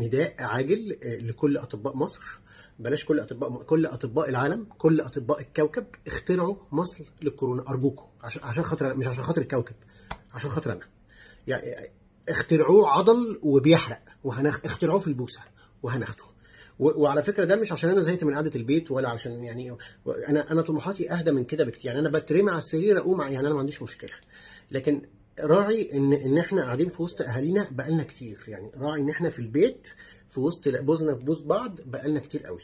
نداء عاجل آه، لكل أطباء مصر. بلاش كل أطباء كل أطباء العالم كل أطباء الكوكب اخترعوا مصل للكورونا أرجوكم عشان عشان خاطر مش عشان خاطر الكوكب عشان خاطر أنا. يعني اخترعوه عضل وبيحرق وهنخ اخترعوه في البوسه وهناخده. وعلى فكرة ده مش عشان أنا زهقت من قعدة البيت ولا عشان يعني أنا أنا طموحاتي أهدى من كده بكتير. يعني أنا بترمي على السرير أقوم يعني أنا ما عنديش مشكلة. لكن راعي إن إن إحنا قاعدين في وسط أهالينا بقالنا كتير. يعني راعي إن إحنا في البيت في وسط بوزنا في بوز بعض بقالنا كتير قوي.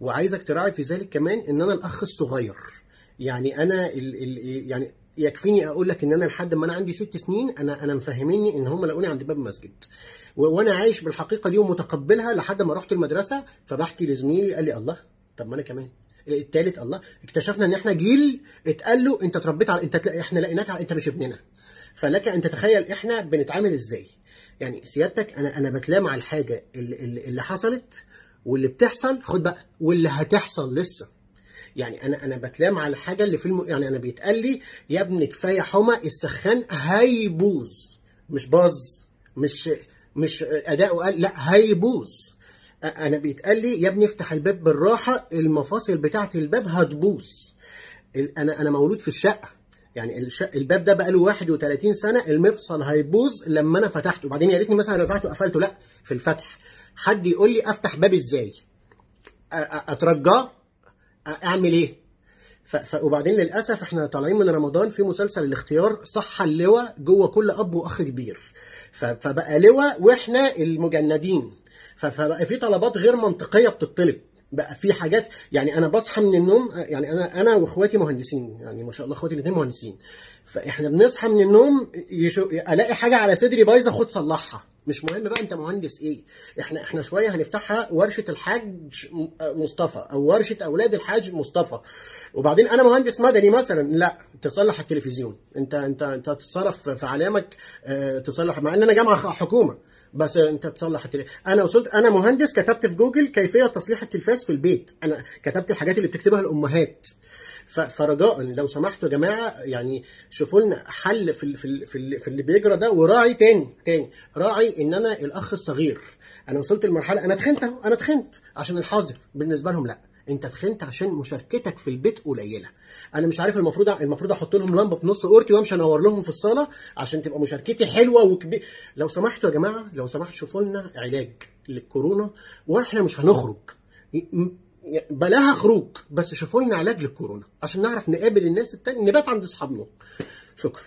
وعايزك تراعي في ذلك كمان إن أنا الأخ الصغير. يعني أنا ال ال يعني يكفيني أقول لك إن أنا لحد ما أنا عندي ست سنين أنا أنا مفهميني إن هم لقوني عند باب المسجد. و- وأنا عايش بالحقيقة دي ومتقبلها لحد ما رحت المدرسة فبحكي لزميلي قال لي الله طب ما أنا كمان. التالت الله اكتشفنا إن إحنا جيل اتقال له أنت اتربيت على أنت إحنا لقيناك على أنت مش ابننا. فلك أن تتخيل إحنا بنتعامل إزاي. يعني سيادتك أنا أنا بتلام على الحاجة اللي, اللي حصلت واللي بتحصل. خد بقى واللي هتحصل لسه. يعني أنا أنا بتلام على الحاجة اللي في الم... يعني أنا بيتقال لي يا ابني كفاية حمى السخان هيبوظ. مش باظ مش مش اداؤه قال لأ هيبوظ. أنا بيتقال لي يا ابني افتح الباب بالراحة المفاصل بتاعة الباب هتبوظ. أنا أنا مولود في الشقة. يعني الباب ده بقى له 31 سنة المفصل هيبوظ لما أنا فتحته. وبعدين يا ريتني مثلا رزعته وقفلته. لا في الفتح. حد يقول لي أفتح باب إزاي؟ أترجاه؟ أعمل إيه؟ ف... وبعدين للأسف إحنا طالعين من رمضان في مسلسل الاختيار صح اللواء جوه كل أب وأخ كبير. ف... فبقى لواء وإحنا المجندين. فبقى في طلبات غير منطقية بتطلب. بقى في حاجات يعني أنا بصحى من النوم يعني أنا أنا وإخواتي مهندسين يعني ما شاء الله إخواتي الاثنين مهندسين. فإحنا بنصحى من النوم يشو... ألاقي حاجة على صدري بايظة خد صلحها. مش مهم بقى أنت مهندس إيه. إحنا إحنا شوية هنفتحها ورشة الحاج مصطفى أو ورشة أولاد الحاج مصطفى. وبعدين أنا مهندس مدني مثلا لا تصلح التلفزيون. أنت أنت أنت تتصرف في علامك آه، تصلح مع إن أنا جامعة حكومة. بس انت تصلح التلفزيون أنا وصلت أنا مهندس كتبت في جوجل كيفية تصليح التلفاز في البيت. أنا كتبت الحاجات اللي بتكتبها الامهات. فرجاء لو سمحتوا يا جماعة يعني شوفوا لنا حل في في في ال- في اللي بيجرى ده وراعي تاني تاني. راعي ان أنا الاخ الصغير. أنا وصلت لمرحلة أنا تخنت أنا تخنت عشان الحظر. بالنسبة لهم لا. انت تخنت عشان مشاركتك في البيت قليلة. أنا مش عارف المفروض المفروض أحط لهم لمبة في نص أورتي وامشي انور لهم في الصالة عشان تبقى مشاركتي حلوة وكبير لو سمحتوا يا جماعة لو سمحتوا شوفوا لنا علاج للكورونا وإحنا مش هنخرج. بلاها خروج بس شوفوا لنا علاج للكورونا عشان نعرف نقابل الناس التانية نبات عند أصحابنا. شكرا.